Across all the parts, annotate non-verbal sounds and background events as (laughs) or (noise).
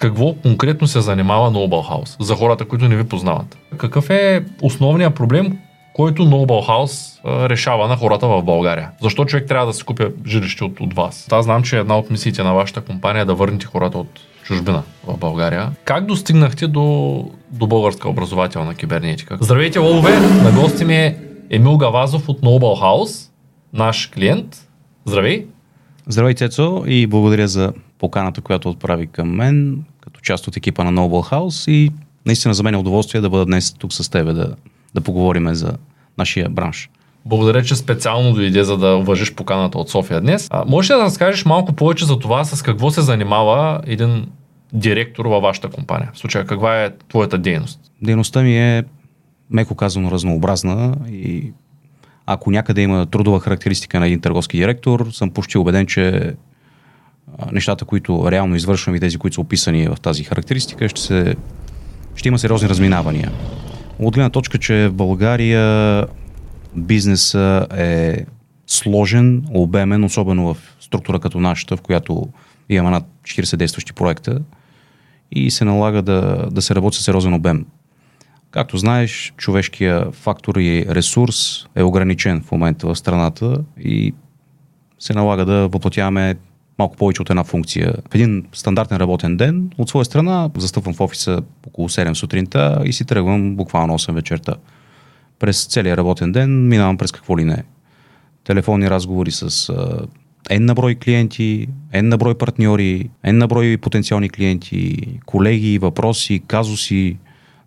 какво конкретно се занимава Noble House, за хората, които не ви познават? Какъв е основният проблем, който Noble House решава на хората в България? Защо човек трябва да си купя жилище от, от вас? Аз знам, че една от мисиите на вашата компания е да върнете хората от чужбина в България. Как достигнахте до, до българска образователна кибернетика? Здравейте, лове! На гости ми е Емил Гавазов от Noble House, наш клиент. Здравей! Здравей, Цецо, и благодаря за поканата, която отправи към мен, като част от екипа на Noble House и наистина за мен е удоволствие да бъда днес тук с тебе да, да поговорим за нашия бранш. Благодаря, че специално дойде, за да уважиш поканата от София днес. А, можеш ли да разкажеш малко повече за това, с какво се занимава един директор във вашата компания? В случая, каква е твоята дейност? Дейността ми е, меко казано, разнообразна и ако някъде има трудова характеристика на един търговски директор, съм почти убеден, че нещата, които реално извършвам и тези, които са описани в тази характеристика, ще, се, ще има сериозни разминавания. От гледна точка, че в България бизнеса е сложен, обемен, особено в структура като нашата, в която имаме над 40 действащи проекта и се налага да, да се работи с сериозен обем. Както знаеш, човешкия фактор и ресурс е ограничен в момента в страната и се налага да въплатяваме малко повече от една функция. В един стандартен работен ден, от своя страна, застъпвам в офиса около 7 сутринта и си тръгвам буквално 8 вечерта. През целия работен ден минавам през какво ли не. Телефонни разговори с N на брой клиенти, N на брой партньори, N на брой потенциални клиенти, колеги, въпроси, казуси,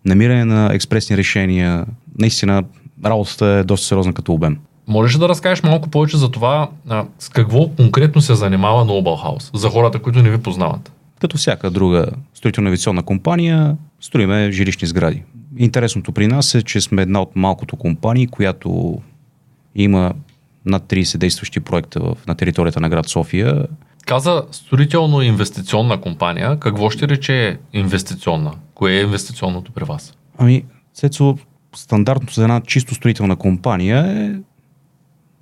намиране на експресни решения. Наистина, работата е доста сериозна като обем. Можеш да разкажеш малко повече за това а, с какво конкретно се занимава Noble House, за хората, които не ви познават? Като всяка друга строително авиационна компания, строиме жилищни сгради. Интересното при нас е, че сме една от малкото компании, която има над 30 действащи проекта в, на територията на град София. Каза строително-инвестиционна компания. Какво ще рече инвестиционна? Кое е инвестиционното при вас? Ами, Цецо, стандартното за една чисто строителна компания е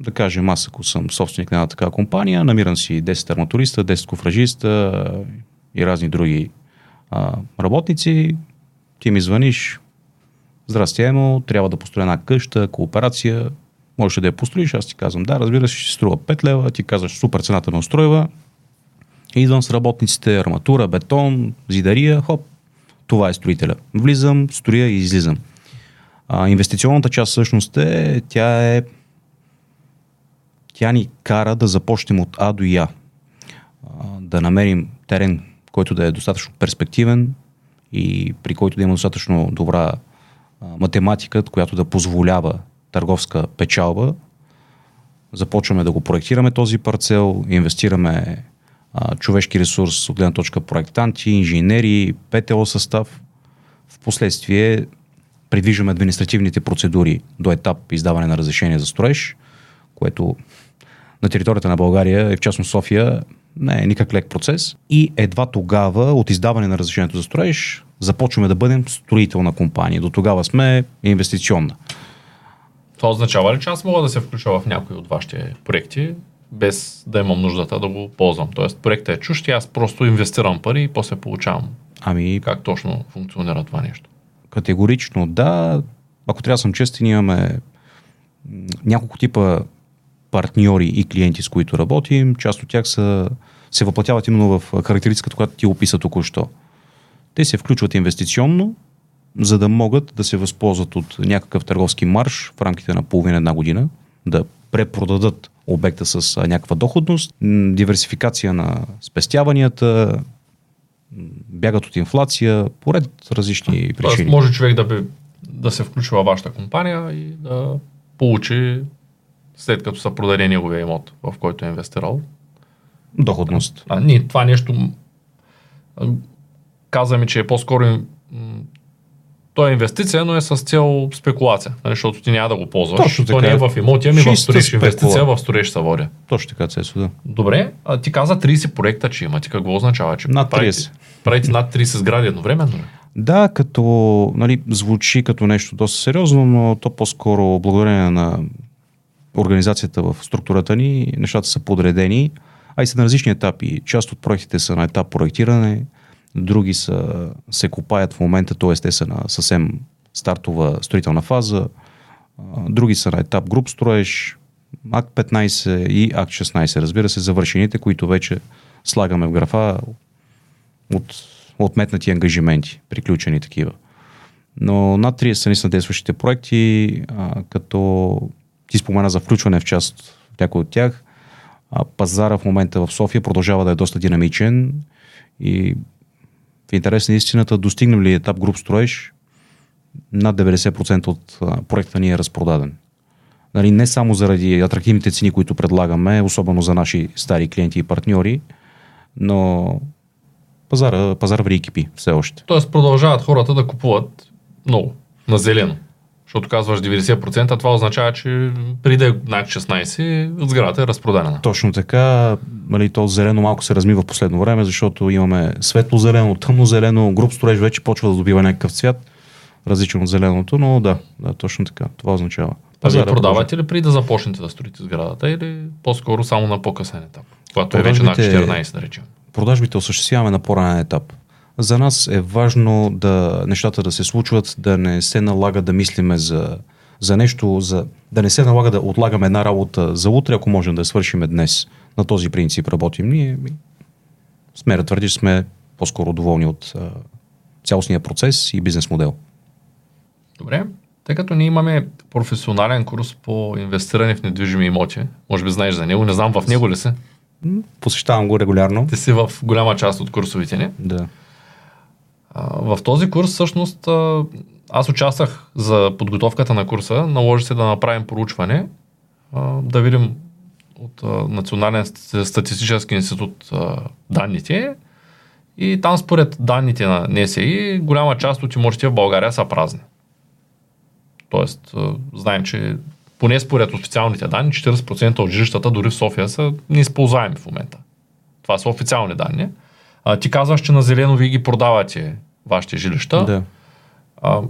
да кажем, аз ако съм собственик на една такава компания, намирам си 10 арматуриста, 10 кофражиста и разни други а, работници, ти ми звъниш, здрасти, Емо, трябва да построя една къща, кооперация, можеш да я построиш, аз ти казвам, да, разбира се, ще струва 5 лева, ти казваш супер цената на устройва, идвам с работниците, арматура, бетон, зидария, хоп, това е строителя. Влизам, строя и излизам. А, инвестиционната част всъщност е, тя е тя ни кара да започнем от А до Я. Да намерим терен, който да е достатъчно перспективен и при който да има достатъчно добра математика, която да позволява търговска печалба. Започваме да го проектираме този парцел, инвестираме човешки ресурс от гледна точка проектанти, инженери, ПТО състав. В последствие придвижваме административните процедури до етап издаване на разрешение за строеж, което на територията на България, и в частност София, не е никак лек процес. И едва тогава, от издаване на разрешението за строеж, започваме да бъдем строителна компания. До тогава сме инвестиционна. Това означава ли, че аз мога да се включа в някои от вашите проекти, без да имам нуждата да го ползвам? Тоест, проектът е чущ и аз просто инвестирам пари и после получавам. Ами... Как точно функционира това нещо? Категорично да. Ако трябва да съм честен, имаме няколко типа партньори и клиенти, с които работим. Част от тях са, се въплатяват именно в характеристиката, която ти описа току-що. Те се включват инвестиционно, за да могат да се възползват от някакъв търговски марш в рамките на половина една година, да препродадат обекта с някаква доходност, диверсификация на спестяванията, бягат от инфлация, поред различни причини. Тоест, може човек да, би, да се включва във вашата компания и да получи след като са продали неговия имот, в който е инвестирал. Доходност. А, ние, това нещо казваме, че е по-скоро то е инвестиция, но е с цел спекулация, нали, защото ти няма да го ползваш. Точно така. То не е в имоти, ами в строеж. Инвестиция в строеж са водя. Точно така, Цесо, да. Добре, а ти каза 30 проекта, че имате. Какво означава? Че над 30. Правите, правите над 30 сгради едновременно ли? Да, като нали, звучи като нещо доста сериозно, но то по-скоро благодарение на организацията в структурата ни, нещата са подредени, а и са на различни етапи. Част от проектите са на етап проектиране, други са, се копаят в момента, т.е. те са на съвсем стартова строителна фаза, други са на етап груп строеж, Акт 15 и Акт 16, разбира се, завършените, които вече слагаме в графа от отметнати ангажименти, приключени такива. Но над 30 са наистина действащите проекти, а, като ти спомена за включване в част в някой от тях. А, пазара в момента в София продължава да е доста динамичен и в интерес на истината, достигнем ли етап груп строеж, над 90% от проекта ни е разпродаден. Нали, не само заради атрактивните цени, които предлагаме, особено за наши стари клиенти и партньори, но пазара, пазара ври кипи все още. Тоест продължават хората да купуват много, на зелено. Защото казваш 90%, това означава, че преди да е над 16, сградата е разпродадена. Точно така, нали, то зелено малко се размива в последно време, защото имаме светло-зелено, тъмно-зелено, груп строеж вече почва да добива някакъв цвят, различен от зеленото, но да, да точно така, това означава. А вие продавате ли преди да започнете да строите сградата или по-скоро само на по-късен етап? Когато е вече на 14, да речем. Продажбите осъществяваме на по-ранен етап. За нас е важно да нещата да се случват, да не се налага да мислиме за, за нещо, за, да не се налага да отлагаме една работа за утре, ако можем да я свършим днес. На този принцип работим ние. Сме да твърди, че сме по-скоро доволни от а, цялостния процес и бизнес модел. Добре. Тъй като ние имаме професионален курс по инвестиране в недвижими имоти, може би знаеш за него, не знам в него ли се? Посещавам го регулярно. Ти си в голяма част от курсовите ни. Да. В този курс всъщност аз участвах за подготовката на курса, наложи се да направим проучване, да видим от Национален статистически институт данните и там според данните на НСИ голяма част от имотите в България са празни. Тоест, знаем, че поне според официалните данни, 40% от жилищата дори в София са неизползваеми в момента. Това са официални данни. А, ти казваш, че на зелено вие ги продавате вашите жилища. Да. А,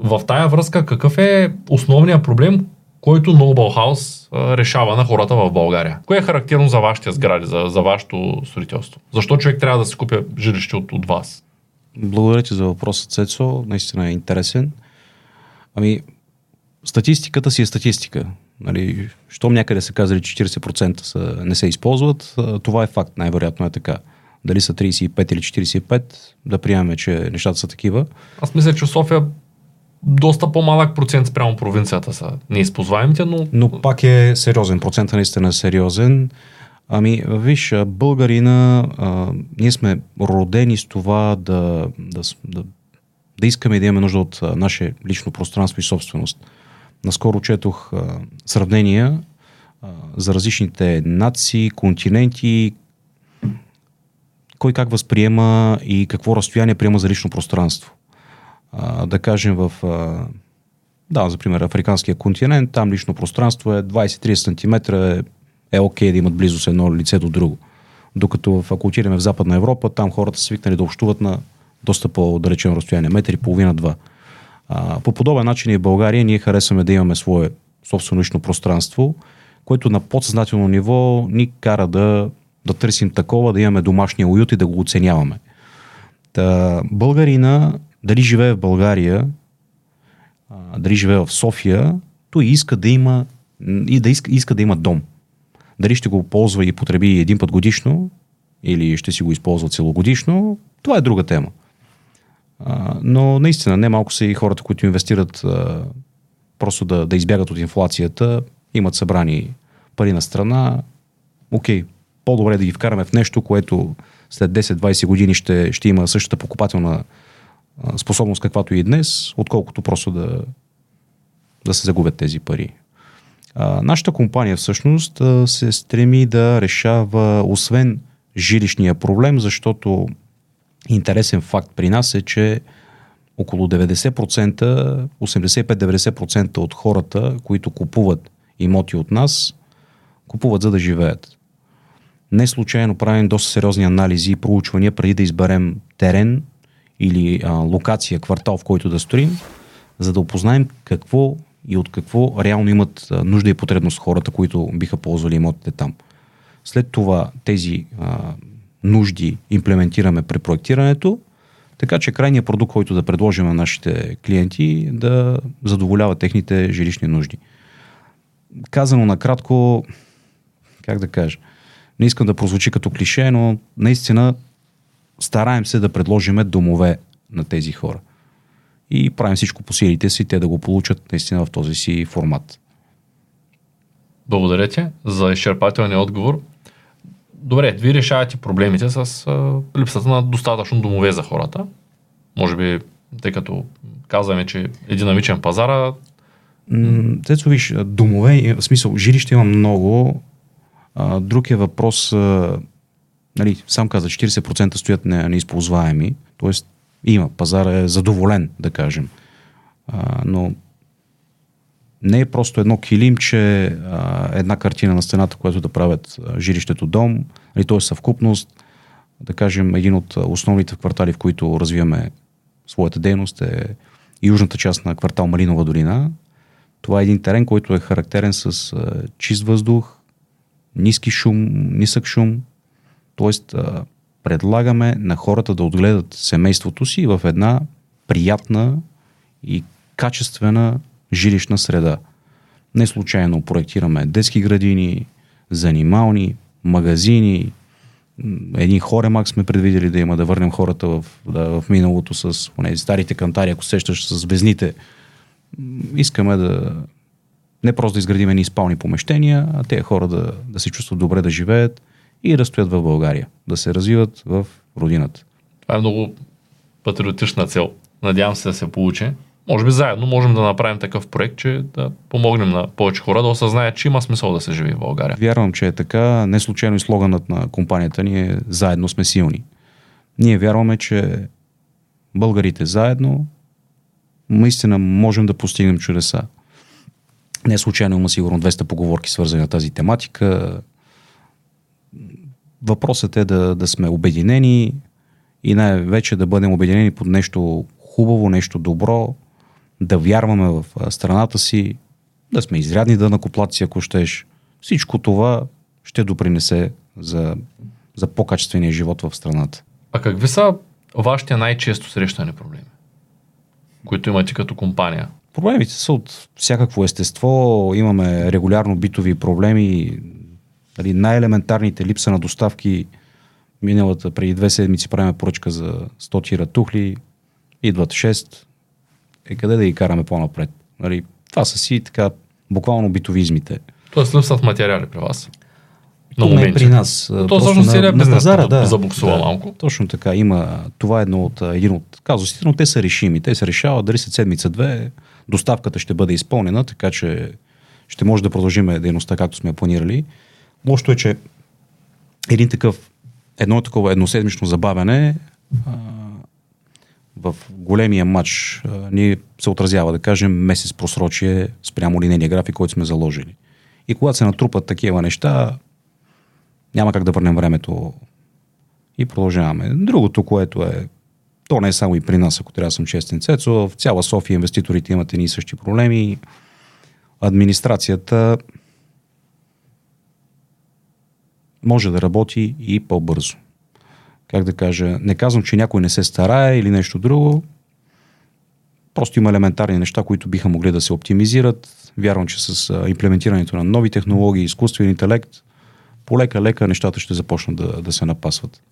в тая връзка, какъв е основният проблем, който Noble House а, решава на хората в България? Кое е характерно за вашите сгради, за, за вашето строителство? Защо човек трябва да си купя жилище от, от вас? Благодаря ти за въпроса, Цецо. Наистина е интересен. Ами, статистиката си е статистика. Нали, щом някъде се казали 40% са, не се използват, това е факт, най-вероятно е така. Дали са 35 или 45, да приемаме, че нещата са такива. Аз мисля, че София доста по-малък процент спрямо провинцията са неизползваемите, но... Но пак е сериозен, процентът наистина е сериозен. Ами, виж, българина, а, ние сме родени с това да, да, да, да искаме да имаме нужда от а, наше лично пространство и собственост. Наскоро четох а, сравнения а, за различните нации, континенти, кой как възприема и какво разстояние приема за лично пространство. А, да кажем в, а, да, за пример, африканския континент, там лично пространство е 20-30 см е, е окей да имат близо с едно лице до друго. Докато ако отидем в Западна Европа, там хората са свикнали да общуват на доста по-далечено разстояние, метри и половина-два. А, по подобен начин и в България ние харесваме да имаме свое собствено лично пространство, което на подсъзнателно ниво ни кара да, да търсим такова, да имаме домашния уют и да го оценяваме. Та, българина, дали живее в България, дали живее в София, той иска да има и да иска, иска да има дом. Дали ще го ползва и потреби един път годишно, или ще си го използва целогодишно, това е друга тема. Но наистина, не малко са и хората, които инвестират просто да, да избягат от инфлацията, имат събрани пари на страна. Окей, по-добре да ги вкараме в нещо, което след 10-20 години ще, ще има същата покупателна способност, каквато и днес, отколкото просто да, да се загубят тези пари. А, нашата компания всъщност се стреми да решава, освен жилищния проблем, защото интересен факт при нас е, че около 90%, 85-90% от хората, които купуват имоти от нас, купуват за да живеят. Не случайно правим доста сериозни анализи и проучвания преди да изберем терен или а, локация, квартал, в който да строим, за да опознаем какво и от какво реално имат нужда и потребност хората, които биха ползвали имотите там. След това тези а, нужди имплементираме при проектирането, така че крайният продукт, който да предложим на нашите клиенти, да задоволява техните жилищни нужди. Казано накратко, как да кажа, не искам да прозвучи като клише, но наистина стараем се да предложиме домове на тези хора. И правим всичко по силите си, те да го получат наистина в този си формат. Благодаря ти за изчерпателния отговор. Добре, вие решавате проблемите с а, липсата на достатъчно домове за хората. Може би, тъй като казваме, че е динамичен пазар. Тецо, виж, домове, в смисъл, жилище има много. А, друг въпрос, а, нали, сам каза, 40% стоят не, неизползваеми, т.е. има, пазара е задоволен, да кажем. А, но не е просто едно килимче, а, една картина на стената, която да правят жилището дом, нали, т.е. съвкупност. Да кажем, един от основните квартали, в които развиваме своята дейност е южната част на квартал Малинова долина. Това е един терен, който е характерен с чист въздух, ниски шум, нисък шум. Тоест, а, предлагаме на хората да отгледат семейството си в една приятна и качествена жилищна среда. Не случайно проектираме детски градини, занимални, магазини, един хоремак сме предвидели да има, да върнем хората в, да, в миналото с старите кантари, ако сещаш с звездните. Искаме да не просто да изградим едни спални помещения, а тези хора да, да се чувстват добре да живеят и да стоят в България, да се развиват в родината. Това е много патриотична цел. Надявам се да се получи може би заедно можем да направим такъв проект, че да помогнем на повече хора да осъзнаят, че има смисъл да се живи в България. Вярвам, че е така. Не случайно и слоганът на компанията ни е Заедно сме силни. Ние вярваме, че българите заедно наистина можем да постигнем чудеса. Не случайно има сигурно 200 поговорки свързани на тази тематика. Въпросът е да, да сме обединени и най-вече да бъдем обединени под нещо хубаво, нещо добро, да вярваме в страната си, да сме изрядни да накоплаци, ако щеш. Всичко това ще допринесе за, за по-качествения живот в страната. А какви са вашите най-често срещани проблеми, които имате като компания? Проблемите са от всякакво естество. Имаме регулярно битови проблеми. Нали, най-елементарните липса на доставки. Миналата преди две седмици правим поръчка за 100 тира тухли. Идват 6, е къде да ги караме по-напред. Нали, това са си така буквално битовизмите. Тоест липсват материали при вас. На не е при нас. То всъщност целият бизнес пазара, да, забуксува да, малко. Точно така. Има, това е едно от, един от казусите, но те са решими. Те се решават дали след седмица-две доставката ще бъде изпълнена, така че ще може да продължим дейността както сме планирали. Лошото е, че един такъв, едно такова едноседмично забавяне в големия матч а, ни се отразява, да кажем, месец просрочие спрямо линейния график, който сме заложили. И когато се натрупат такива неща, няма как да върнем времето и продължаваме. Другото, което е, то не е само и при нас, ако трябва да съм честен Цецо, в цяла София инвеститорите имат едни и същи проблеми. Администрацията може да работи и по-бързо как да кажа, не казвам, че някой не се старае или нещо друго. Просто има елементарни неща, които биха могли да се оптимизират. Вярвам, че с имплементирането на нови технологии, изкуствен интелект, полека-лека нещата ще започнат да, да се напасват.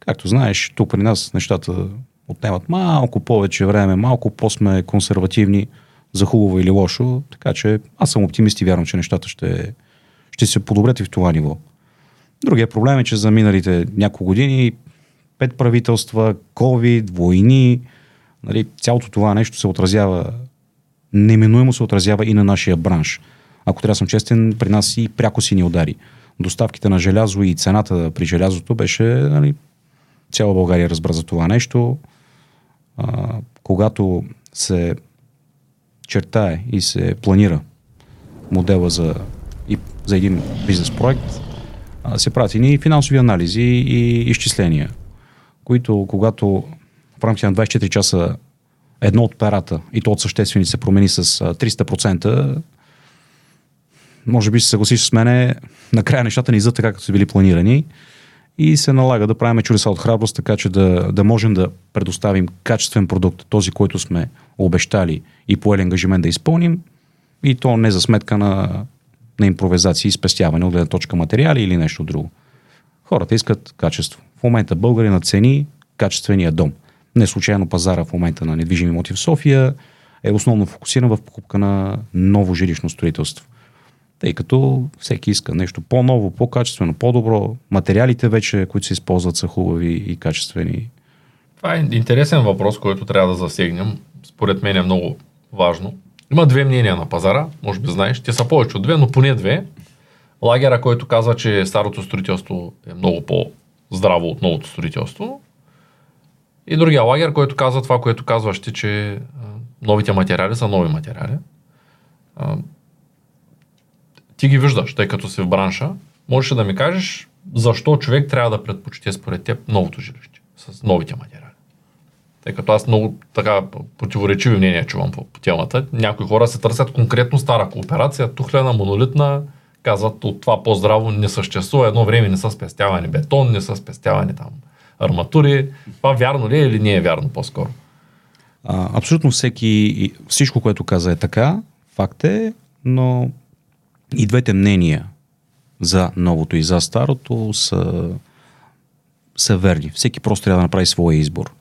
Както знаеш, тук при нас нещата отнемат малко повече време, малко по-сме консервативни за хубаво или лошо, така че аз съм оптимист и вярвам, че нещата ще, ще се подобрят и в това ниво. Другия проблем е, че за миналите няколко години пет правителства, COVID, войни, нали, цялото това нещо се отразява, неминуемо се отразява и на нашия бранш. Ако трябва да съм честен, при нас и пряко си ни удари. Доставките на желязо и цената при желязото беше, нали, цяла България разбра за това нещо. А, когато се чертае и се планира модела за, и, за един бизнес проект, а, се правят и финансови анализи и изчисления които когато в рамките на 24 часа едно от перата, и то от съществени се промени с 300%, може би се съгласиш с мене, накрая нещата не излизат така, както са били планирани и се налага да правим чудеса от храброст, така че да, да можем да предоставим качествен продукт, този, който сме обещали и поели ангажимент да изпълним, и то не за сметка на, на импровизации и спестяване от гледна точка материали или нещо друго. Хората искат качество. В момента българи на цени качествения дом. Не случайно пазара в момента на недвижими имоти в София е основно фокусиран в покупка на ново жилищно строителство. Тъй като всеки иска нещо по-ново, по-качествено, по-добро. Материалите вече, които се използват, са хубави и качествени. Това е интересен въпрос, който трябва да засегнем. Според мен е много важно. Има две мнения на пазара, може би знаеш. Те са повече от две, но поне две. Лагера, който казва, че старото строителство е много по-здраво от новото строителство. И другия лагер, който казва това, което казваш ти, че новите материали са нови материали. Ти ги виждаш, тъй като си в бранша. Можеш да ми кажеш защо човек трябва да предпочете според теб новото жилище с новите материали. Тъй като аз много така противоречиви мнения чувам по, по темата. Някои хора се търсят конкретно стара кооперация, тухлена, монолитна, казват от това по-здраво не съществува. Едно време не са спестявани бетон, не са спестявани там арматури. Това вярно ли е или не е вярно по-скоро? А, абсолютно всеки, всичко, което каза е така, факт е, но и двете мнения за новото и за старото са, са верни. Всеки просто трябва да направи своя избор.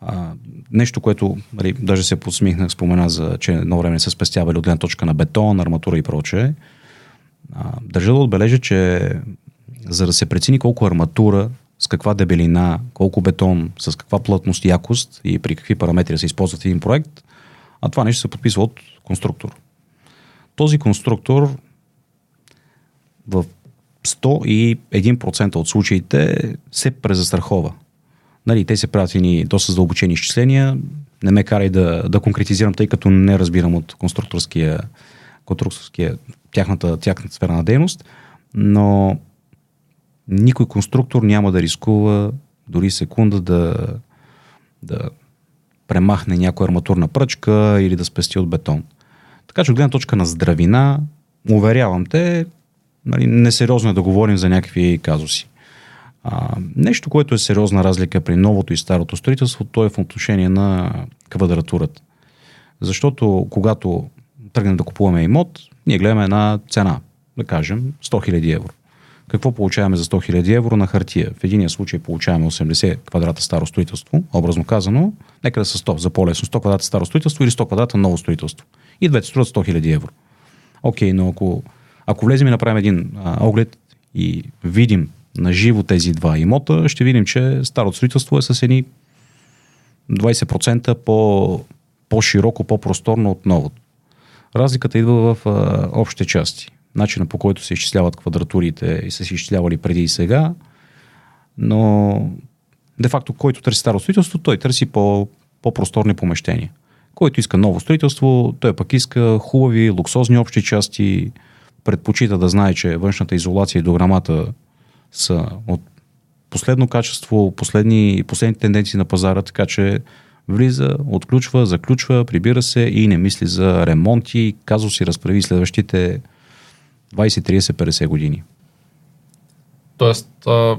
А, нещо, което нали, даже се подсмихнах, спомена за, че едно време са спестявали от гледна точка на бетон, арматура и прочее. държа да отбележа, че за да се прецени колко арматура, с каква дебелина, колко бетон, с каква плътност якост и при какви параметри се използват един проект, а това нещо се подписва от конструктор. Този конструктор в 101% от случаите се презастрахова Нали, те се правят едни доста задълбочени изчисления. Не ме карай да, да конкретизирам, тъй като не разбирам от конструкторския, конструкторския тяхната, тяхната сфера на дейност, но никой конструктор няма да рискува дори секунда да, да премахне някоя арматурна пръчка или да спести от бетон. Така че от гледна точка на здравина, уверявам те, нали, несериозно е да говорим за някакви казуси. А, нещо, което е сериозна разлика при новото и старото строителство, то е в отношение на квадратурата. Защото когато тръгнем да купуваме имот, ние гледаме една цена, да кажем 100 000 евро. Какво получаваме за 100 000 евро на хартия? В единия случай получаваме 80 квадрата старо строителство, образно казано, нека да са 100, за по-лесно 100 квадрата старо строителство или 100 квадрата ново строителство. И двете струват 100 000 евро. Окей, но ако, ако влезем и направим един а, оглед и видим на живо тези два имота, ще видим, че старото строителство е с едни 20% по, по-широко, по-просторно от новото. Разликата идва в а, общите части. Начина по който се изчисляват квадратурите и са се изчислявали преди и сега, но де-факто, който търси старо строителство, той търси по, по-просторни помещения. Който иска ново строителство, той пък иска хубави, луксозни общи части, предпочита да знае, че външната изолация и дограмата са от последно качество, последни, последни тенденции на пазара, така че влиза, отключва, заключва, прибира се и не мисли за ремонти, казва си разправи следващите 20, 30, 50 години. Тоест, а,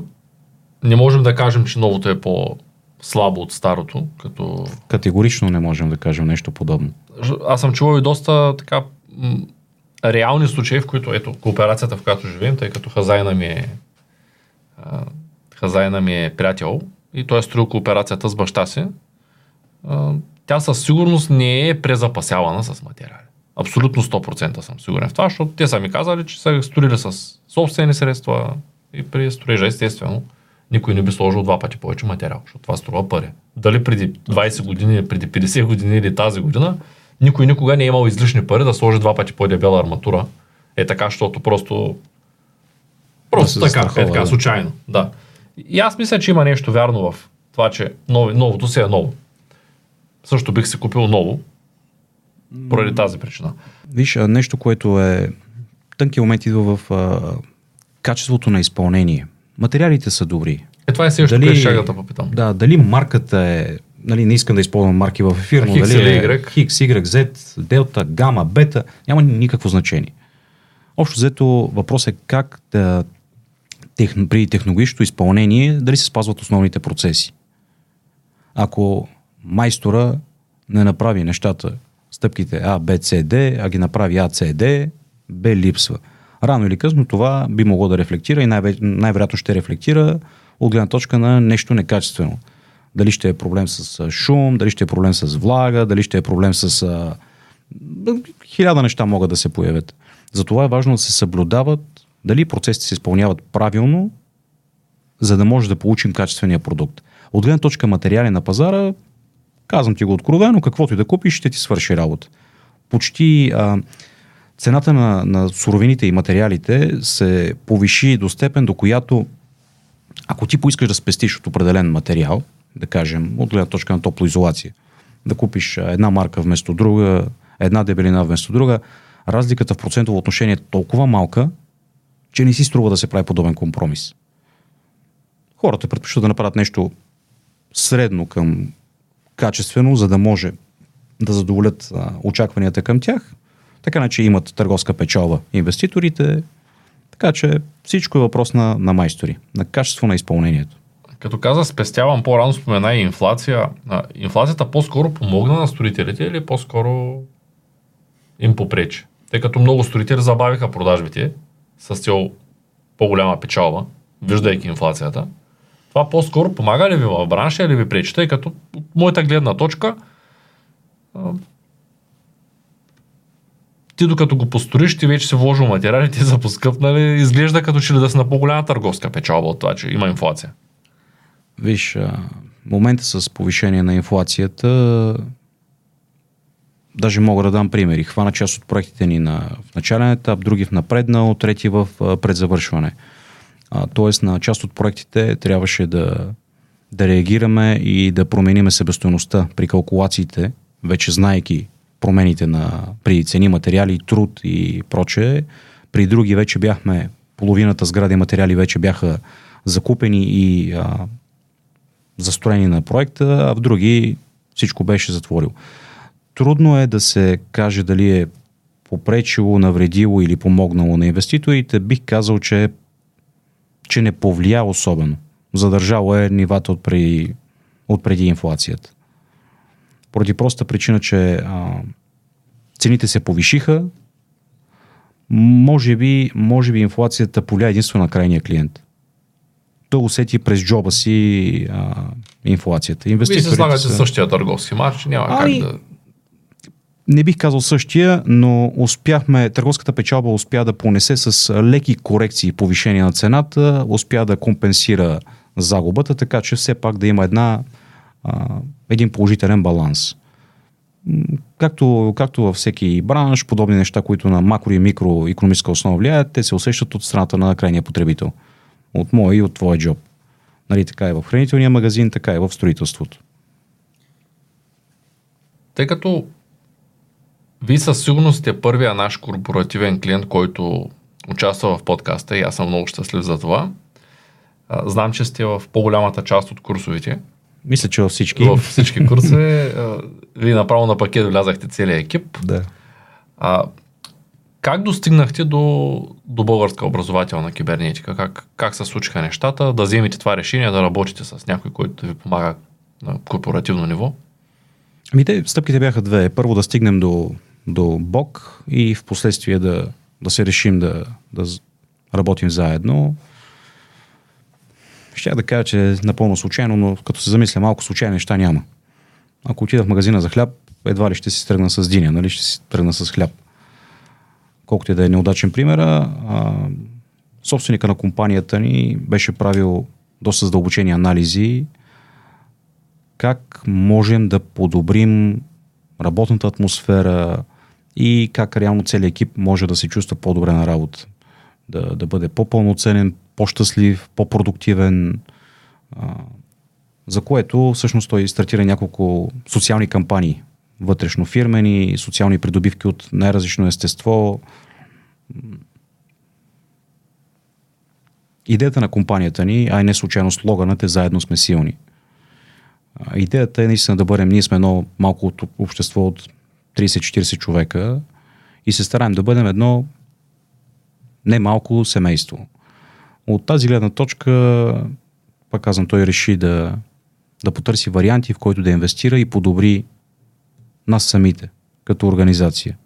не можем да кажем, че новото е по-слабо от старото, като... Категорично не можем да кажем нещо подобно. Аз съм чувал и доста така реални случаи, в които, ето, кооперацията, в която живеем, тъй като хазайна ми е хазайна ми е приятел и той е строил кооперацията с баща си. А, тя със сигурност не е презапасявана с материали. Абсолютно 100% съм сигурен в това, защото те са ми казали, че са строили с собствени средства и при строежа, естествено, никой не би сложил два пъти повече материал, защото това струва пари. Дали преди 20 години, преди 50 години или тази година, никой никога не е имал излишни пари да сложи два пъти по-дебела арматура. Е така, защото просто Просто да така, е така, да. случайно. Да. И аз мисля, че има нещо вярно в това, че нови, новото си е ново. Също бих си купил ново, поради тази причина. Виж, нещо, което е тънки момент идва в а, качеството на изпълнение. Материалите са добри. Е, това е също, дали, да попитам. Да, дали марката е, нали, не искам да използвам марки в ефир, но дали е. X, Y, Z, Delta, Gamma, Beta, няма никакво значение. Общо взето въпрос е как да техно, при технологичното изпълнение дали се спазват основните процеси. Ако майстора не направи нещата, стъпките А, Б, С, Д, а ги направи А, С, Д, Б липсва. Рано или късно това би могло да рефлектира и най- най-вероятно ще рефлектира от гледна точка на нещо некачествено. Дали ще е проблем с шум, дали ще е проблем с влага, дали ще е проблем с... Хиляда неща могат да се появят. Затова е важно да се съблюдават дали процесите се изпълняват правилно, за да може да получим качествения продукт. От гледна точка материали на пазара, казвам ти го откровено, каквото и да купиш, ще ти свърши работа. Почти а, цената на, на суровините и материалите се повиши до степен, до която ако ти поискаш да спестиш от определен материал, да кажем, от гледна точка на топлоизолация, да купиш една марка вместо друга, една дебелина вместо друга, разликата в процентово отношение е толкова малка, че не си струва да се прави подобен компромис. Хората предпочитат да направят нещо средно към качествено, за да може да задоволят а, очакванията към тях. Така че имат търговска печалба инвеститорите. Така че всичко е въпрос на, на майстори, на качество на изпълнението. Като каза спестявам, по-рано спомена и инфлация. А, инфлацията по-скоро помогна на строителите или по-скоро им попречи? Тъй като много строители забавиха продажбите с цел по-голяма печалба, виждайки инфлацията. Това по-скоро помага ли ви в бранша или ви пречи? Тъй като от моята гледна точка ти докато го построиш, ти вече си вложил материали, ти са поскъпнали, изглежда като че ли да си на по-голяма търговска печалба от това, че има инфлация. Виж, момента с повишение на инфлацията, даже мога да дам примери. Хвана част от проектите ни на, в начален етап, други в напреднал, трети в предзавършване. А, тоест на част от проектите трябваше да, да реагираме и да промениме себестоеността при калкулациите, вече знаеки промените на, при цени, материали, труд и прочее. При други вече бяхме, половината сгради материали вече бяха закупени и а, застроени на проекта, а в други всичко беше затворил. Трудно е да се каже дали е попречило, навредило или помогнало на инвеститорите. Бих казал, че, че не повлия особено. Задържало е нивата от, при, от преди инфлацията. Поради проста причина, че а, цените се повишиха, може би, може би инфлацията поля единствено на крайния клиент. Той усети през джоба си а, инфлацията. Вие се слагате са... същия търговски марш, няма ами, как да... Не бих казал същия, но успяхме, търговската печалба успя да понесе с леки корекции повишение на цената, успя да компенсира загубата, така че все пак да има една а, един положителен баланс. Както, както във всеки бранш, подобни неща, които на макро и микро економическа основа влияят, те се усещат от страната на крайния потребител. От моя и от твоя джоб. Нали, така е в хранителния магазин, така е в строителството. Тъй като вие със сигурност сте първия наш корпоративен клиент, който участва в подкаста и аз съм много щастлив за това. Знам, че сте в по-голямата част от курсовите. Мисля, че във всички. Във всички курсове. Вие направо на пакет влязахте целият екип. Да. А, как достигнахте до, до българска образователна кибернетика? Как, как се случиха нещата? Да вземете това решение, да работите с някой, който ви помага на корпоративно ниво? Ами те, стъпките бяха две. Първо да стигнем до, до Бог и в последствие да, да се решим да, да работим заедно. Ще да кажа, че е напълно случайно, но като се замисля малко, случайни неща няма. Ако отида в магазина за хляб, едва ли ще си тръгна с диня, нали? Ще си тръгна с хляб. Колкото и да е неудачен пример, а, собственика на компанията ни беше правил доста задълбочени анализи как можем да подобрим работната атмосфера и как реално целият екип може да се чувства по-добре на работа. Да, да бъде по-пълноценен, по-щастлив, по-продуктивен, а, за което всъщност той стартира няколко социални кампании, вътрешно фирмени, социални придобивки от най-различно естество. Идеята на компанията ни, а и не случайно слоганът е заедно сме силни. Идеята е наистина да бъдем, ние сме едно малко общество от 30-40 човека и се стараем да бъдем едно немалко семейство От тази гледна точка, пак казвам, той реши да, да потърси варианти, в който да инвестира и подобри нас самите, като организация.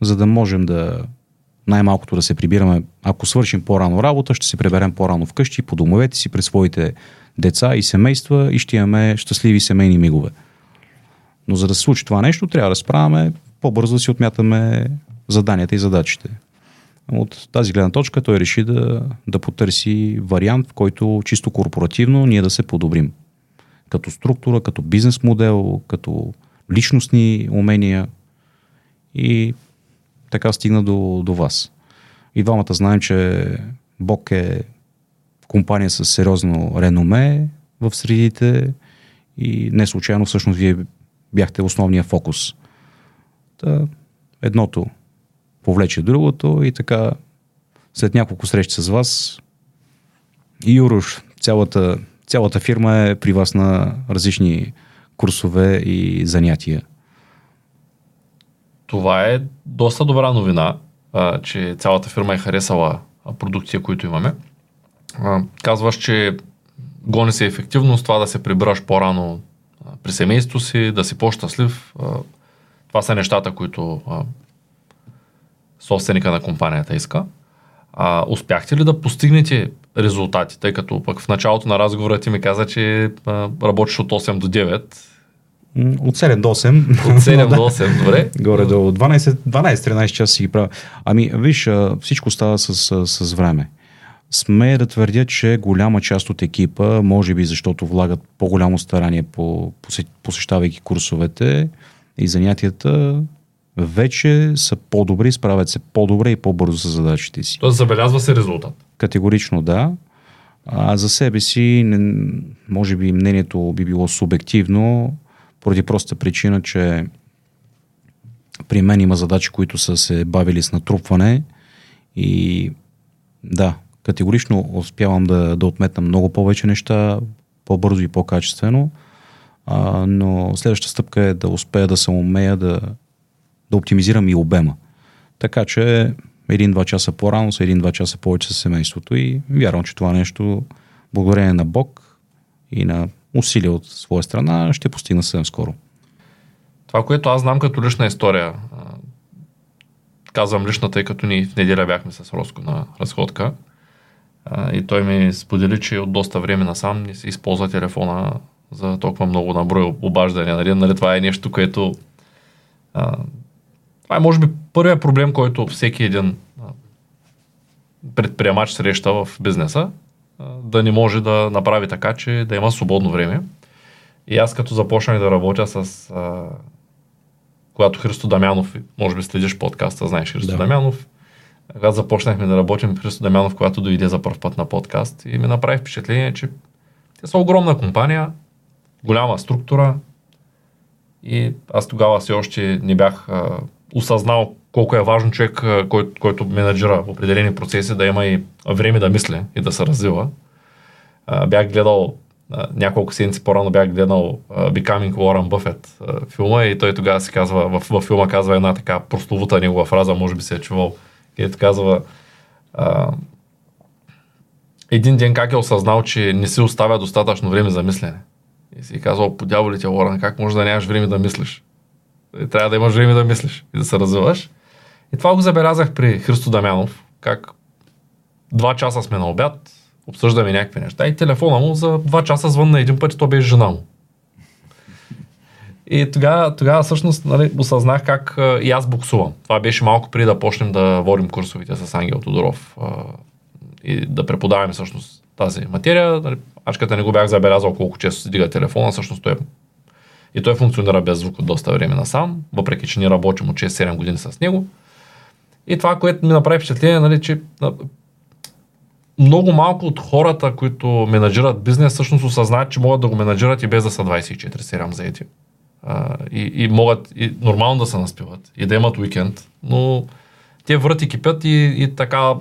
За да можем да най-малкото да се прибираме, ако свършим по-рано работа, ще се приберем по-рано вкъщи, по домовете си, през своите деца и семейства и ще имаме щастливи семейни мигове. Но за да се случи това нещо, трябва да справяме по-бързо да си отмятаме заданията и задачите. От тази гледна точка той реши да, да потърси вариант, в който чисто корпоративно ние да се подобрим. Като структура, като бизнес модел, като личностни умения и така стигна до, до вас. И двамата знаем, че Бог е компания с сериозно реноме в средите и не случайно всъщност вие бяхте основния фокус. Та, едното повлече другото и така след няколко срещи с вас и Юруш, цялата, цялата фирма е при вас на различни курсове и занятия. Това е доста добра новина, а, че цялата фирма е харесала продукция, които имаме. А, казваш, че гони се ефективност, това да се прибираш по-рано при семейството си, да си по-щастлив. А, това са нещата, които собственика на компанията иска. А, успяхте ли да постигнете резултати, тъй като пък в началото на разговора ти ми каза, че а, работиш от 8 до 9 от 7 до 8. От 7 (laughs) до 8, добре. Горе до 12-13 часа си ги правя. Ами, виж, всичко става с, с, с време. Смея да твърдя, че голяма част от екипа, може би защото влагат по-голямо старание по, посещавайки курсовете и занятията, вече са по-добри, справят се по-добре и по-бързо с задачите си. Тоест забелязва се резултат. Категорично да. А за себе си, може би мнението би било субективно, поради проста причина, че при мен има задачи, които са се бавили с натрупване и да, категорично успявам да, да отметна много повече неща, по-бързо и по-качествено, а, но следващата стъпка е да успея да се умея да, да оптимизирам и обема. Така че един-два часа по-рано са един-два часа повече с семейството и вярвам, че това нещо, благодарение на Бог и на усилия от своя страна, ще постигна съвсем скоро. Това, което аз знам като лична история, казвам лична, тъй като ни в неделя бяхме с Роско на разходка, и той ми сподели, че от доста време насам не се използва телефона за толкова много наброй обаждания. Нали? Нали, това е нещо, което това е може би първият проблем, който всеки един предприемач среща в бизнеса да не може да направи така, че да има свободно време. И аз като започнах да работя с... А, когато Христо Дамянов, може би следиш подкаста, знаеш Христо да. Дамянов, когато започнахме да работим Христо Дамянов, когато дойде за първ път на подкаст и ми направи впечатление, че те са огромна компания, голяма структура и аз тогава все още не бях а, осъзнал колко е важно човек, кой, който менеджера определени процеси, да има и време да мисли и да се развива. Бях гледал няколко седмици по-рано бях гледал а, Becoming Warren Buffett филма и той тогава си казва, в, в филма казва една така простовута негова фраза, може би се е чувал, където казва един ден как е осъзнал, че не си оставя достатъчно време за мислене. И си казал, по дяволите, Лоран, как може да нямаш време да мислиш? Трябва да имаш време да мислиш и да се развиваш. И това го забелязах при Христо Дамянов, как два часа сме на обяд, обсъждаме някакви неща и телефона му за два часа звънна един път и то беше жена му. И тогава, тогава всъщност нали, осъзнах как а, и аз буксувам. Това беше малко преди да почнем да водим курсовите с Ангел Тодоров а, и да преподаваме всъщност тази материя. Нали, Ачката не го бях забелязал колко често се дига телефона, всъщност той е и той функционира без звук от доста време насам, въпреки че ние работим от 6-7 години с него. И това, което ми направи впечатление, нали, че много малко от хората, които менеджират бизнес, всъщност осъзнаят, че могат да го менеджират и без да са 24-7 заети. И, и могат и нормално да се наспиват и да имат уикенд, но те врати кипят и, и така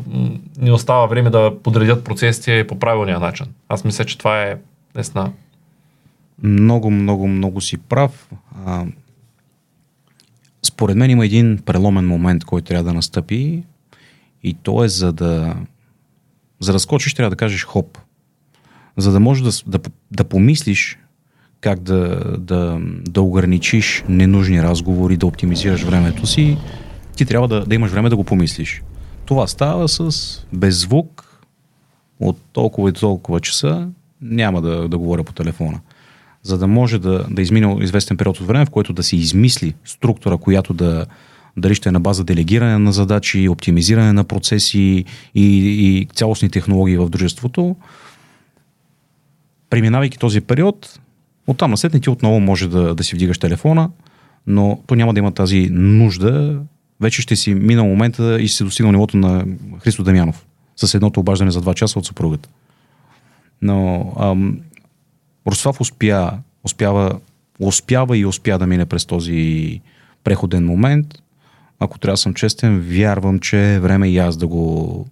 не остава време да подредят процесите по правилния начин. Аз мисля, че това е наистина много, много, много си прав. А, според мен има един преломен момент, който трябва да настъпи и то е за да За да скочиш, трябва да кажеш хоп. За да можеш да, да, да помислиш как да, да, да ограничиш ненужни разговори, да оптимизираш времето си, ти трябва да, да имаш време да го помислиш. Това става с без звук от толкова и толкова часа, няма да, да говоря по телефона. За да може да, да измине известен период от време, в който да се измисли структура, която да, дали ще е на база делегиране на задачи, оптимизиране на процеси и, и цялостни технологии в дружеството, преминавайки този период, оттам насетне ти отново може да, да си вдигаш телефона, но то няма да има тази нужда. Вече ще си минал момента и си достигнал нивото на Христо Дамянов с едното обаждане за 2 часа от съпругата. Но ам, Ростов успя, успява, успява и успя да мине през този преходен момент. Ако трябва да съм честен, вярвам, че е време и аз да го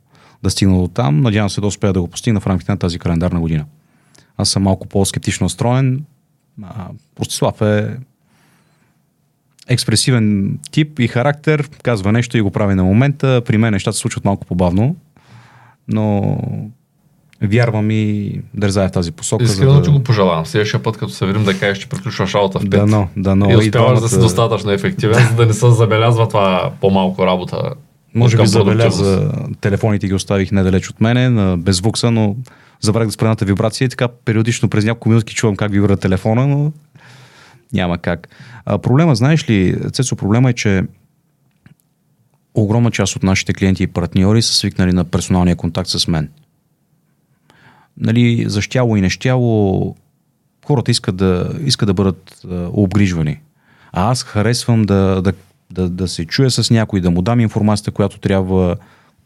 да стигна до там. Надявам се да успея да го постигна в рамките на тази календарна година. Аз съм малко по-скептично настроен. Простислав е експресивен тип и характер, казва нещо и го прави на момента. При мен нещата се случват малко по-бавно, но вярвам и дързая в тази посока. Искрено да... ти го пожелавам. Следващия път, като се видим да кажеш, че приключваш работа в 5. Да, но, да, но. И успяваш и да си достатъчно ефективен, за да не се забелязва това по-малко работа. Може би забеляза, телефоните ги оставих недалеч от мене, на беззвукса, но забравих да спра вибрация и така периодично през няколко минути чувам как вибра телефона, но няма как. А, проблема, знаеш ли, Цецо, проблема е, че огромна част от нашите клиенти и партньори са свикнали на персоналния контакт с мен. Нали, за щяло и нещяло хората искат да, искат да бъдат обгрижвани. А аз харесвам да, да, да, да се чуя с някой, да му дам информацията, която трябва,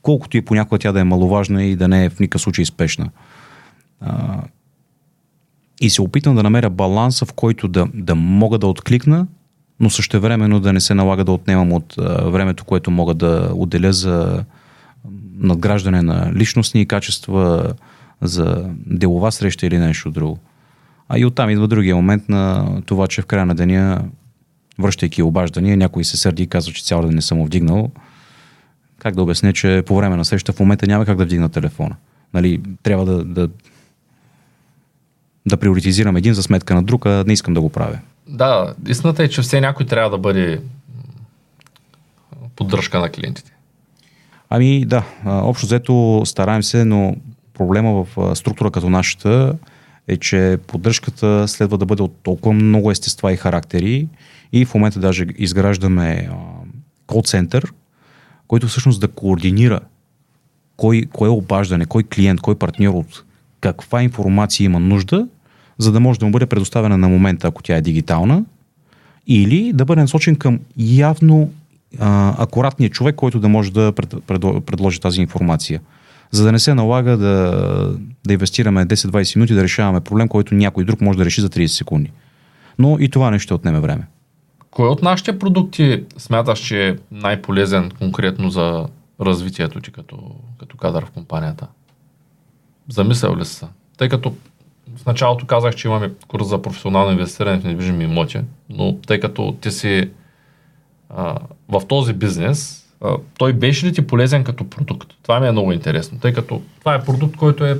колкото и понякога тя да е маловажна и да не е в никакъв случай спешна. А, и се опитам да намеря баланса, в който да, да мога да откликна, но същевременно да не се налага да отнемам от а, времето, което мога да отделя за надграждане на личностни качества, за делова среща или нещо друго. А и оттам идва другия момент на това, че в края на деня, връщайки обаждания, някой се сърди и казва, че цял ден не съм вдигнал. Как да обясня, че по време на среща в момента няма как да вдигна телефона. Нали, трябва да, да, да приоритизирам един за сметка на друг, а не искам да го правя. Да, истината е, че все някой трябва да бъде поддръжка на клиентите. Ами да, общо взето стараем се, но проблема в структура като нашата е, че поддръжката следва да бъде от толкова много естества и характери и в момента даже изграждаме кол-център, който всъщност да координира кой, кой е обаждане, кой клиент, кой партньор от каква информация има нужда, за да може да му бъде предоставена на момента, ако тя е дигитална, или да бъде насочен към явно а, акуратния човек, който да може да пред, пред, предложи тази информация. За да не се налага да, да инвестираме 10-20 минути да решаваме проблем, който някой друг може да реши за 30 секунди. Но и това нещо отнеме време. Кой от нашите продукти смяташ, че е най-полезен конкретно за развитието ти като, като кадър в компанията? Замислял ли са? Тъй като в началото казах, че имаме курс за професионално инвестиране в недвижими имоти, но тъй като ти си а, в този бизнес, той беше ли ти полезен като продукт? Това ми е много интересно, тъй като това е продукт, който е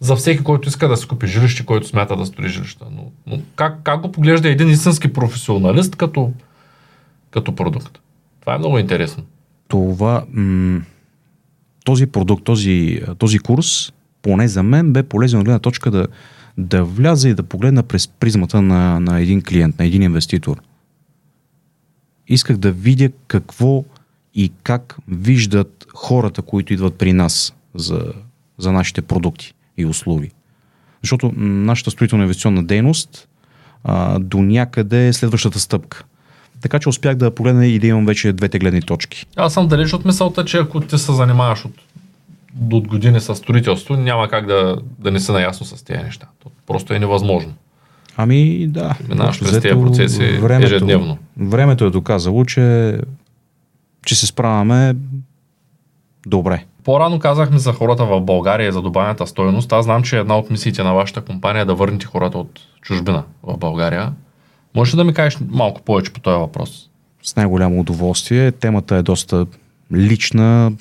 за всеки, който иска да си купи жилище, който смята да строи жилища. Но, но как, как го поглежда един истински професионалист като, като продукт? Това е много интересно. Това, м- този продукт, този, този курс поне за мен бе полезен от гледна точка да, да вляза и да погледна през призмата на, на един клиент, на един инвеститор. Исках да видя какво и как виждат хората, които идват при нас за, за нашите продукти и услуги. Защото нашата строителна инвестиционна дейност а, до някъде е следващата стъпка. Така че успях да погледна и да имам вече двете гледни точки. Аз съм далеч от мисълта, че ако ти се занимаваш от от години с строителство, няма как да, да не се наясно с тези неща. То просто е невъзможно. Ами да. Минаваш през тези процеси времето, ежедневно. Времето е доказало, че, че се справяме добре. По-рано казахме за хората в България за добавената стоеност. Аз знам, че една от мисиите на вашата компания е да върнете хората от чужбина в България. Можеш ли да ми кажеш малко повече по този въпрос? С най-голямо удоволствие. Темата е доста лична.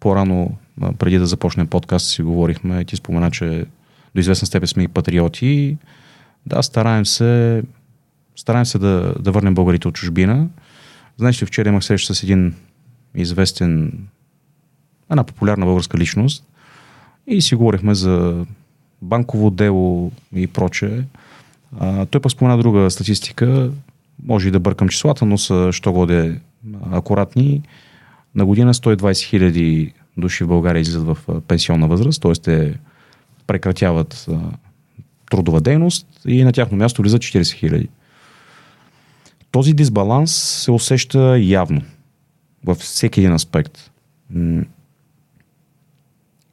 По-рано преди да започнем подкаст си говорихме, ти спомена, че до известна степен сме и патриоти. Да, стараем се, стараем се да, да върнем българите от чужбина. Знаеш, че вчера имах среща с един известен, една популярна българска личност и си говорихме за банково дело и прочее. А, той пък спомена друга статистика, може и да бъркам числата, но са, що годе, акуратни. На година 120 хиляди души в България излизат в пенсионна възраст, т.е. те прекратяват а, трудова дейност и на тяхно място влизат 40 хиляди. Този дисбаланс се усеща явно във всеки един аспект.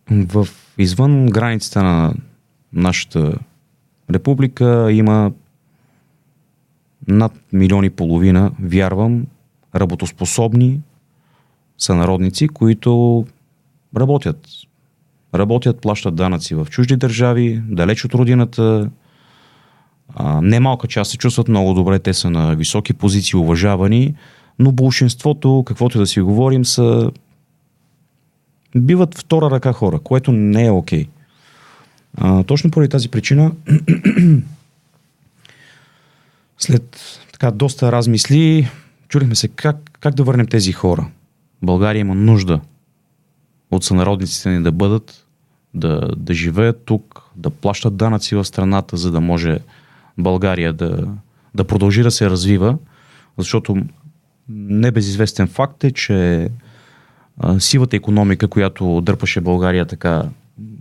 В извън границите на нашата република има над милиони и половина, вярвам, работоспособни сънародници, които работят. Работят, плащат данъци в чужди държави, далеч от родината. А, немалка част се чувстват много добре, те са на високи позиции, уважавани, но большинството, каквото и да си говорим, са биват втора ръка хора, което не е окей. Okay. точно поради тази причина (clears throat) след така доста размисли, чудихме се как, как да върнем тези хора. България има нужда от сънародниците ни да бъдат, да, да живеят тук, да плащат данъци в страната, за да може България да, да продължи да се развива, защото небезизвестен факт е, че сивата економика, която дърпаше България така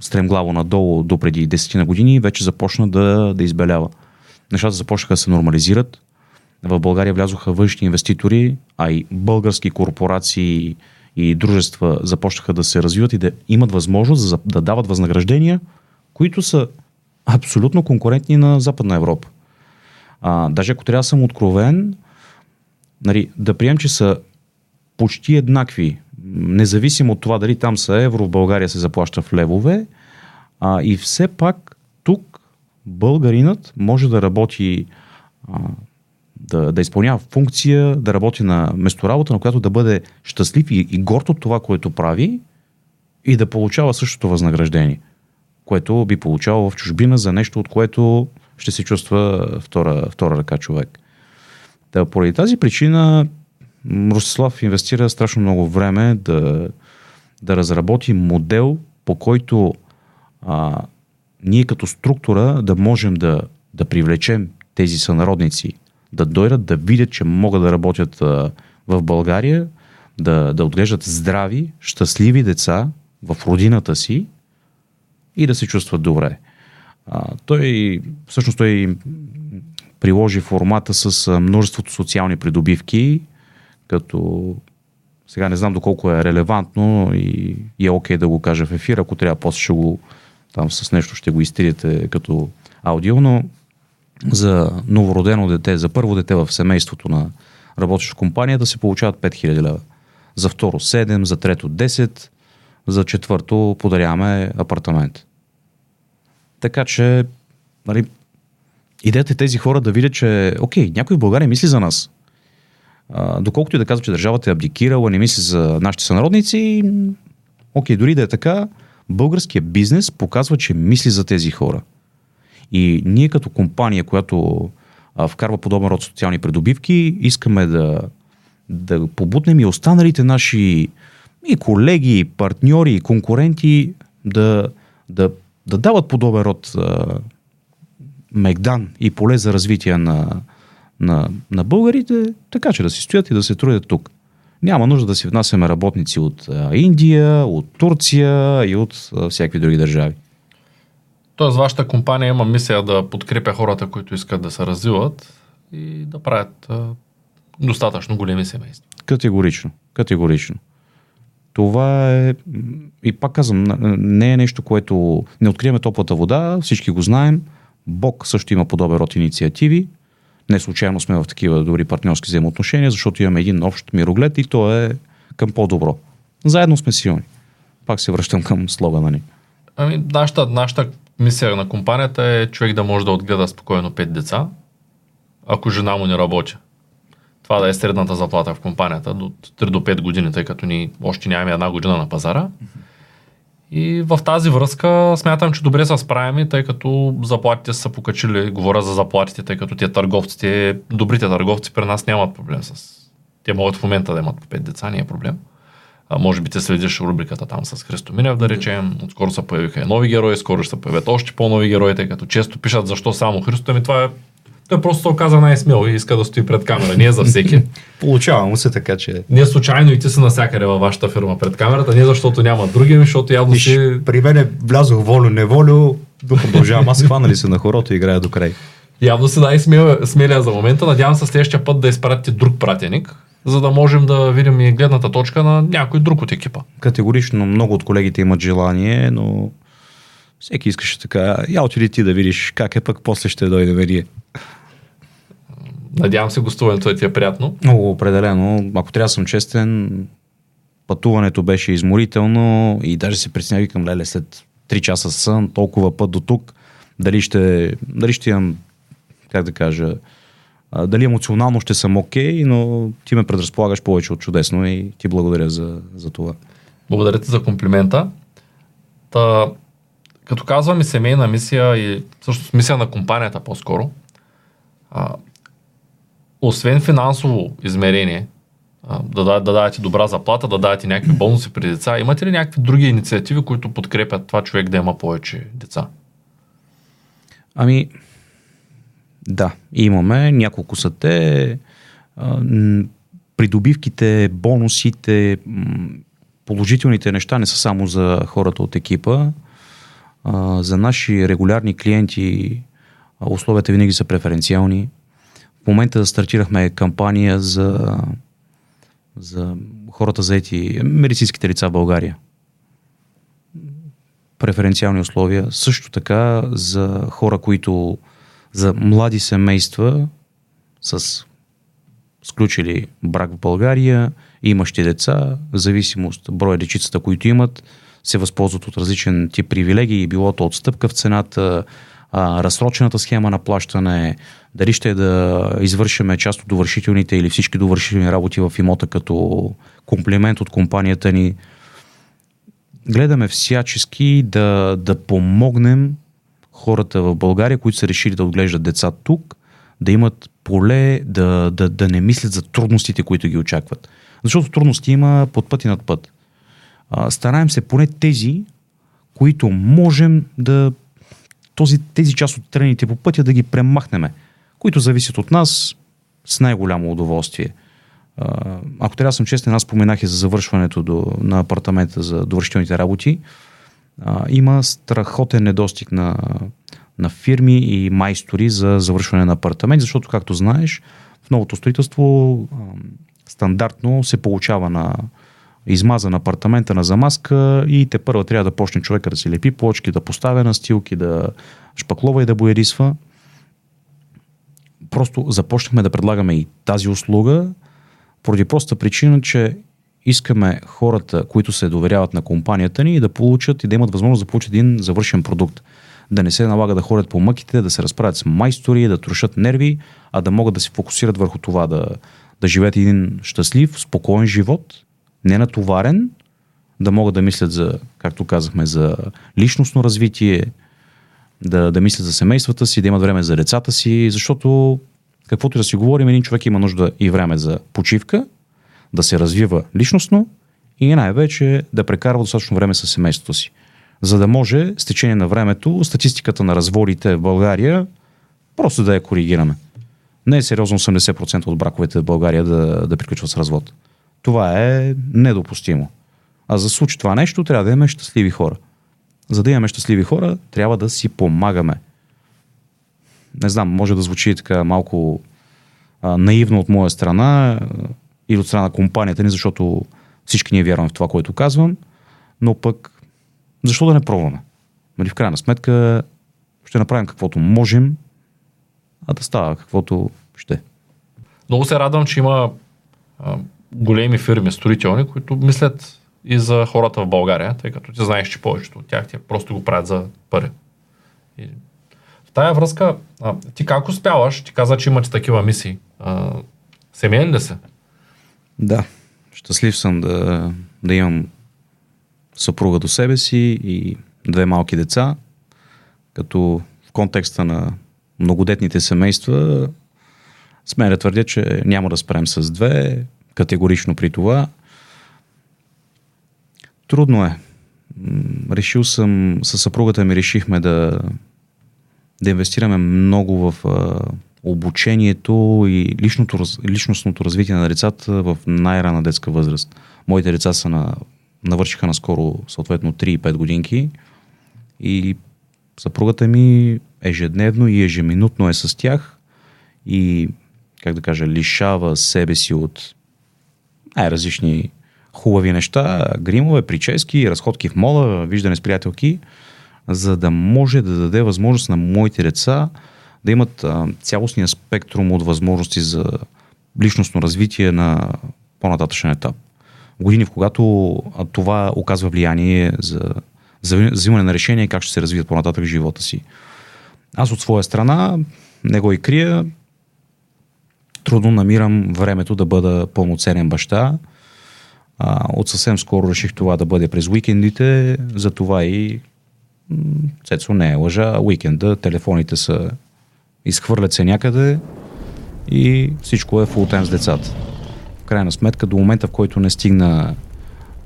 стремглаво надолу до преди 10 на години, вече започна да, да избелява нещата започнаха да се нормализират. В България влязоха външни инвеститори, а и български корпорации и дружества започнаха да се развиват и да имат възможност да дават възнаграждения, които са абсолютно конкурентни на Западна Европа. А, даже ако трябва да съм откровен, нали, да прием, че са почти еднакви, независимо от това дали там са евро, в България се заплаща в левове, а, и все пак тук българинът може да работи, а, да, да изпълнява функция, да работи на месторабота, на която да бъде щастлив и, и горд от това, което прави и да получава същото възнаграждение, което би получавал в чужбина за нещо, от което ще се чувства втора, втора ръка човек. Да, поради тази причина Ростислав инвестира страшно много време да, да разработи модел, по който а, ние като структура да можем да, да привлечем тези сънародници, да дойдат, да видят, че могат да работят а, в България, да, да отглеждат здрави, щастливи деца в родината си и да се чувстват добре. А, той, всъщност той приложи формата с множеството социални придобивки, като сега не знам доколко е релевантно и, и е окей да го кажа в ефир, ако трябва после ще го там с нещо ще го изтриете като аудио, но за новородено дете, за първо дете в семейството на работеща компания да се получават 5000 лева. За второ 7, за трето 10, за четвърто подаряваме апартамент. Така че, нали, идеята е тези хора да видят, че окей, някой в България мисли за нас. А, доколкото и да казва, че държавата е абдикирала, не мисли за нашите сънародници, окей, дори да е така, българския бизнес показва, че мисли за тези хора. И ние като компания, която а, вкарва подобен род социални придобивки, искаме да, да побутнем и останалите наши и колеги, и партньори, и конкуренти да, да, да дават подобен род а, мегдан и поле за развитие на, на, на българите, така че да си стоят и да се трудят тук. Няма нужда да си внасяме работници от а, Индия, от Турция и от а, всякакви други държави. Тоест, вашата компания има мисия да подкрепя хората, които искат да се развиват и да правят а, достатъчно големи семейства. Категорично. Категорично. Това е, и пак казвам, не е нещо, което не откриваме топлата вода, всички го знаем. Бог също има подобен род инициативи. Не случайно сме в такива добри партньорски взаимоотношения, защото имаме един общ мироглед и то е към по-добро. Заедно сме силни. Пак се връщам към слогана ни. Ами, нашата, нашата мисия на компанията е човек да може да отгледа спокойно 5 деца, ако жена му не работи. Това да е средната заплата в компанията до 3 до 5 години, тъй като ни още нямаме една година на пазара. И в тази връзка смятам, че добре са справими, тъй като заплатите са покачили. Говоря за заплатите, тъй като те търговците, добрите търговци при нас нямат проблем с... Те могат в момента да имат по 5 деца, не е проблем. А, може би те следиш рубриката там с Христо Минев, да речем. Отскоро се появиха и нови герои, скоро ще се появят още по-нови герои, тъй като често пишат защо само Христо. Ами това е той просто се оказа най-смел и иска да стои пред камера. Не е за всеки. (laughs) Получава му се така, че... Не случайно и ти си навсякъде във вашата фирма пред камерата, не защото няма други, защото явно Виж, си... При мен влязох волю-неволю, да продължавам. Аз хванали се на хорото и играя до край. Явно си най-смелия за момента. Надявам се следващия път да изпратите друг пратеник, за да можем да видим и гледната точка на някой друг от екипа. Категорично много от колегите имат желание, но всеки искаше така. Я отиди ти да видиш как е, пък после ще дойде ние. Надявам се гостуването да ти е приятно. Много определено. Ако трябва да съм честен, пътуването беше изморително и даже се притеснявам към леле след 3 часа сън, толкова път до тук, дали ще, дали ще имам, как да кажа, дали емоционално ще съм окей, okay, но ти ме предразполагаш повече от чудесно и ти благодаря за, за това. Благодаря ти за комплимента. Та, като казвам и семейна мисия и всъщност мисия на компанията по-скоро, а, освен финансово измерение, да, да, да дадете добра заплата, да дадете някакви бонуси при деца, имате ли някакви други инициативи, които подкрепят това човек да има повече деца? Ами, да, имаме. Няколко са те. Придобивките, бонусите, положителните неща не са само за хората от екипа. За наши регулярни клиенти условията винаги са преференциални. В момента стартирахме кампания за, за хората заети, медицинските лица в България. Преференциални условия. Също така за хора, които за млади семейства с сключили брак в България, имащи деца, в зависимост броя дечицата, които имат, се възползват от различен тип привилегии, било то отстъпка в цената, а, разсрочената схема на плащане, дали ще е да извършиме част от довършителните или всички довършителни работи в имота като комплимент от компанията ни. Гледаме всячески да, да помогнем хората в България, които са решили да отглеждат деца тук, да имат поле, да, да, да не мислят за трудностите, които ги очакват. Защото трудности има под път и над път. А, стараем се поне тези, които можем да този, тези част от трените по пътя да ги премахнеме, които зависят от нас с най-голямо удоволствие. Ако трябва да съм честен, аз споменах и за завършването до, на апартамента за довършителните работи. Има страхотен недостиг на, на фирми и майстори за завършване на апартамент, защото, както знаеш, в новото строителство стандартно се получава на измазан апартамента на замазка и те първо трябва да почне човека да си лепи плочки, да поставя настилки, да шпаклова и да боядисва. Просто започнахме да предлагаме и тази услуга, поради проста причина, че искаме хората, които се доверяват на компанията ни, да получат и да имат възможност да получат един завършен продукт. Да не се налага да ходят по мъките, да се разправят с майстори, да трошат нерви, а да могат да се фокусират върху това да, да живеят един щастлив, спокоен живот, ненатоварен, да могат да мислят за, както казахме, за личностно развитие, да, да мислят за семействата си, да имат време за децата си, защото каквото и да си говорим, един човек има нужда и време за почивка, да се развива личностно и най-вече да прекарва достатъчно време с семейството си. За да може с течение на времето статистиката на разводите в България просто да я коригираме. Не е сериозно 80% от браковете в България да, да приключват с развод. Това е недопустимо. А за да случи това нещо, трябва да имаме щастливи хора. За да имаме щастливи хора, трябва да си помагаме. Не знам, може да звучи така малко а, наивно от моя страна или от страна на компанията ни, защото всички ние вярваме в това, което казвам, но пък защо да не пробваме? Нали, в крайна сметка ще направим каквото можем, а да става каквото ще. Много се радвам, че има големи фирми строителни, които мислят и за хората в България, тъй като ти знаеш, че повечето от тях ти просто го правят за пари. И в тая връзка, а, ти как успяваш? Ти каза, че имате такива мисии. А, семейен ли се? Да, щастлив съм да, да имам съпруга до себе си и две малки деца, като в контекста на многодетните семейства сме да твърдя, че няма да спрем с две, категорично при това. Трудно е. Решил съм, със съпругата ми решихме да, да инвестираме много в а, обучението и личното, личностното развитие на децата в най-рана детска възраст. Моите деца са на, навършиха наскоро съответно 3 и 5 годинки и съпругата ми ежедневно и ежеминутно е с тях и, как да кажа, лишава себе си от най-различни хубави неща, гримове, прически, разходки в мола, виждане с приятелки, за да може да даде възможност на моите деца да имат а, цялостния спектрум от възможности за личностно развитие на по-нататъчен етап. Години, в когато а, това оказва влияние за, за взимане на решение как ще се развият по-нататък в живота си. Аз от своя страна, не го и крия, трудно намирам времето да бъда пълноценен баща. А, от съвсем скоро реших това да бъде през уикендите, затова и Цецо не е лъжа, уикенда телефоните са изхвърлят се някъде и всичко е фултайм с децата. В крайна сметка, до момента, в който не стигна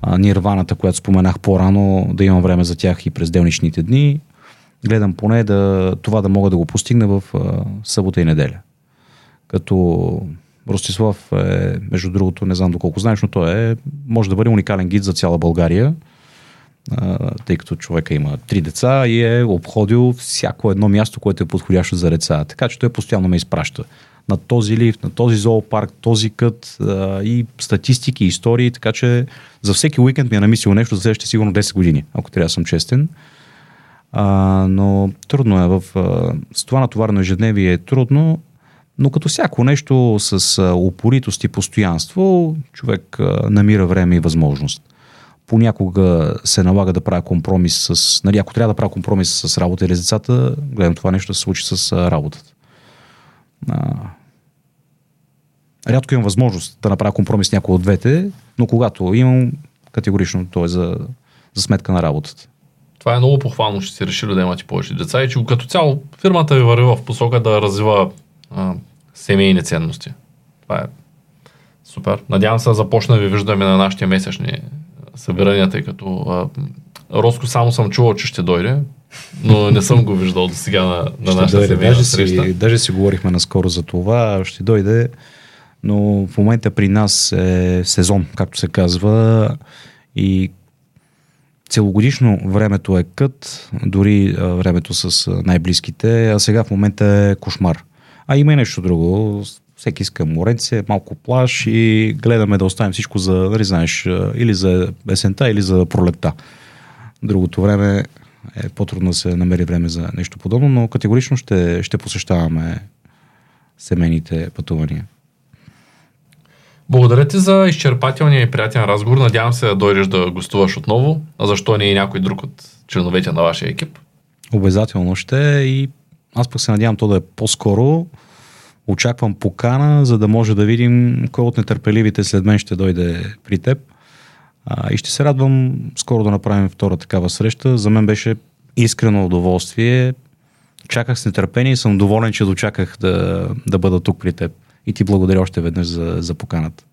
а, нирваната, която споменах по-рано, да имам време за тях и през делничните дни, гледам поне да, това да мога да го постигна в а, събота и неделя. Като Ростислав е, между другото, не знам доколко знаеш, но той е, може да бъде уникален гид за цяла България тъй като човека има три деца и е обходил всяко едно място, което е подходящо за деца. Така че той постоянно ме изпраща на този лифт, на този зоопарк, този кът и статистики, истории, така че за всеки уикенд ми е намислил нещо за следващите сигурно 10 години, ако трябва да съм честен. А, но трудно е в... А, с това натоварено ежедневие е трудно, но като всяко нещо с упоритост и постоянство, човек намира време и възможност понякога се налага да правя компромис с... Нали, ако трябва да правя компромис с работа или с децата, гледам това нещо да се случи с работата. Рядко имам възможност да направя компромис с някой от двете, но когато имам, категорично то е за, за сметка на работата. Това е много похвално, че си решили да имате повече деца и че като цяло фирмата ви върви в посока да развива а, семейни ценности. Това е супер. Надявам се да започна да ви виждаме на нашите месечни събирания, тъй като а, Роско само съм чувал, че ще дойде, но не съм го виждал до сега на, на ще нашата дойде. даже среща. Си, даже си говорихме наскоро за това, ще дойде, но в момента при нас е сезон, както се казва, и целогодишно времето е кът, дори времето с най-близките, а сега в момента е кошмар. А има и нещо друго всеки иска моренце, малко плаш и гледаме да оставим всичко за, нали знаеш, или за есента, или за пролетта. Другото време е по-трудно да се намери време за нещо подобно, но категорично ще, ще посещаваме семейните пътувания. Благодаря ти за изчерпателния и приятен разговор. Надявам се да дойдеш да гостуваш отново. А защо не и някой друг от членовете на вашия екип? Обязателно ще и аз пък се надявам то да е по-скоро очаквам покана, за да може да видим кой от нетърпеливите след мен ще дойде при теб. А, и ще се радвам скоро да направим втора такава среща. За мен беше искрено удоволствие. Чаках с нетърпение и съм доволен, че дочаках да, да бъда тук при теб. И ти благодаря още веднъж за, за поканата.